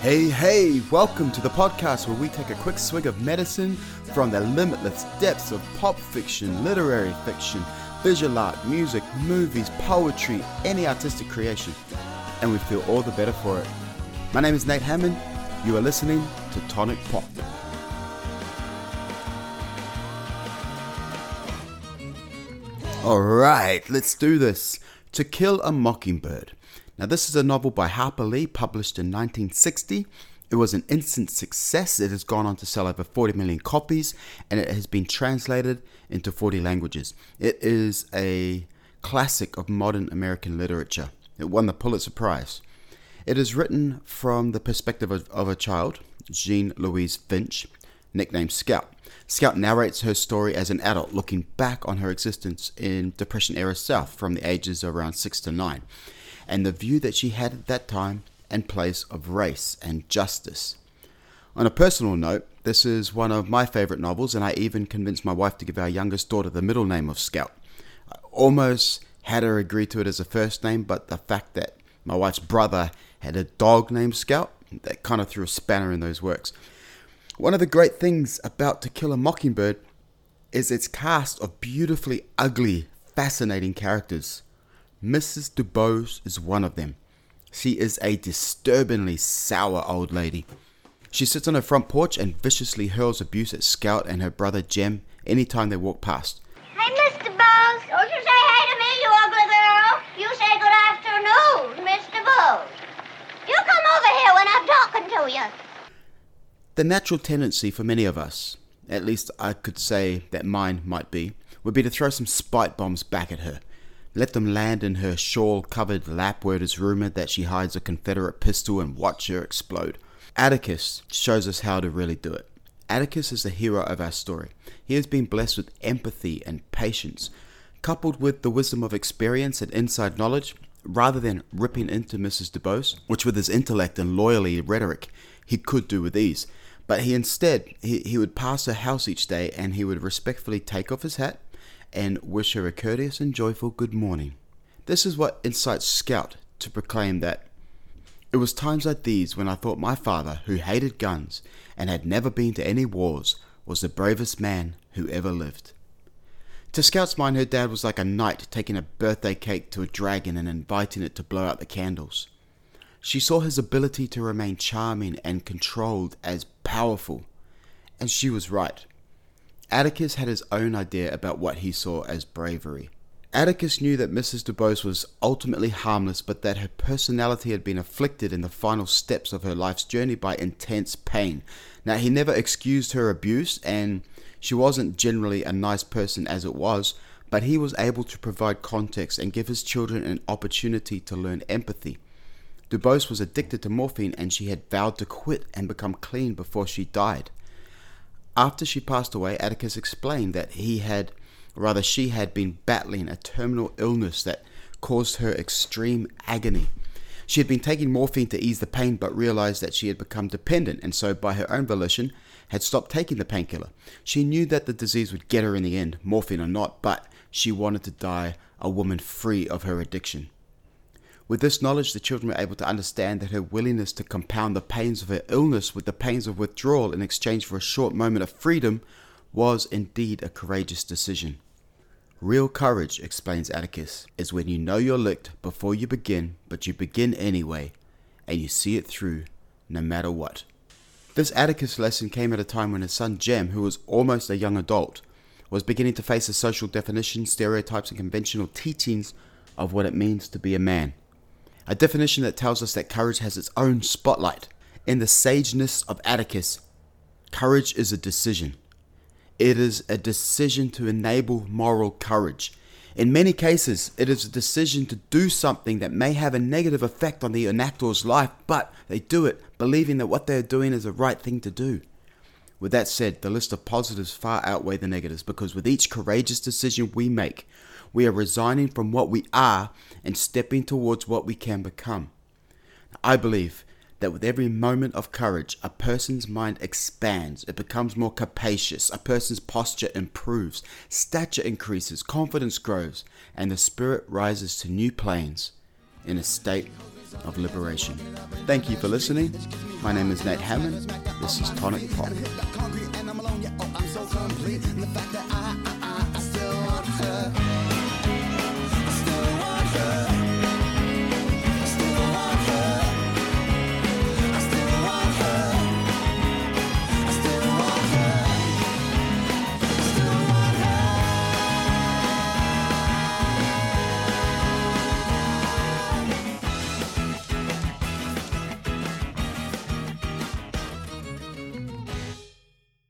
Hey, hey, welcome to the podcast where we take a quick swig of medicine from the limitless depths of pop fiction, literary fiction, visual art, music, movies, poetry, any artistic creation, and we feel all the better for it. My name is Nate Hammond. You are listening to Tonic Pop. All right, let's do this. To Kill a Mockingbird. Now, this is a novel by Harper Lee, published in 1960. It was an instant success. It has gone on to sell over 40 million copies and it has been translated into 40 languages. It is a classic of modern American literature. It won the Pulitzer Prize. It is written from the perspective of, of a child, Jean Louise Finch, nicknamed Scout. Scout narrates her story as an adult, looking back on her existence in Depression era South from the ages of around 6 to 9, and the view that she had at that time and place of race and justice. On a personal note, this is one of my favourite novels, and I even convinced my wife to give our youngest daughter the middle name of Scout. I almost had her agree to it as a first name, but the fact that my wife's brother had a dog named Scout, that kind of threw a spanner in those works. One of the great things about To Kill a Mockingbird is its cast of beautifully ugly, fascinating characters. Mrs. DuBose is one of them. She is a disturbingly sour old lady. She sits on her front porch and viciously hurls abuse at Scout and her brother Jem anytime they walk past. Hey, Mrs. DuBose. Don't you say hey to me, you ugly girl. You say good afternoon, Mrs. DuBose. You come over here when I'm talking to you. The natural tendency for many of us, at least I could say that mine might be, would be to throw some spite bombs back at her. Let them land in her shawl covered lap where it is rumored that she hides a Confederate pistol and watch her explode. Atticus shows us how to really do it. Atticus is the hero of our story. He has been blessed with empathy and patience, coupled with the wisdom of experience and inside knowledge, rather than ripping into Mrs. DuBose, which with his intellect and loyalty rhetoric he could do with ease. But he instead he, he would pass her house each day and he would respectfully take off his hat and wish her a courteous and joyful good morning. This is what incites Scout to proclaim that it was times like these when I thought my father, who hated guns and had never been to any wars, was the bravest man who ever lived. To Scout's mind, her dad was like a knight taking a birthday cake to a dragon and inviting it to blow out the candles. She saw his ability to remain charming and controlled as powerful, and she was right. Atticus had his own idea about what he saw as bravery. Atticus knew that Mrs. DuBose was ultimately harmless, but that her personality had been afflicted in the final steps of her life's journey by intense pain. Now, he never excused her abuse, and she wasn't generally a nice person as it was, but he was able to provide context and give his children an opportunity to learn empathy. DuBose was addicted to morphine and she had vowed to quit and become clean before she died. After she passed away, Atticus explained that he had, rather, she had been battling a terminal illness that caused her extreme agony. She had been taking morphine to ease the pain, but realized that she had become dependent, and so, by her own volition, had stopped taking the painkiller. She knew that the disease would get her in the end, morphine or not, but she wanted to die a woman free of her addiction. With this knowledge, the children were able to understand that her willingness to compound the pains of her illness with the pains of withdrawal in exchange for a short moment of freedom was indeed a courageous decision. Real courage, explains Atticus, is when you know you're licked before you begin, but you begin anyway, and you see it through, no matter what. This Atticus lesson came at a time when his son Jem, who was almost a young adult, was beginning to face the social definitions, stereotypes, and conventional teachings of what it means to be a man a definition that tells us that courage has its own spotlight. In the sageness of Atticus, courage is a decision. It is a decision to enable moral courage. In many cases, it is a decision to do something that may have a negative effect on the enactor's life, but they do it believing that what they are doing is the right thing to do. With that said, the list of positives far outweigh the negatives because with each courageous decision we make, we are resigning from what we are and stepping towards what we can become. I believe that with every moment of courage, a person's mind expands, it becomes more capacious, a person's posture improves, stature increases, confidence grows, and the spirit rises to new planes in a state of liberation. Thank you for listening. My name is Nate Hammond. This is Tonic Pop.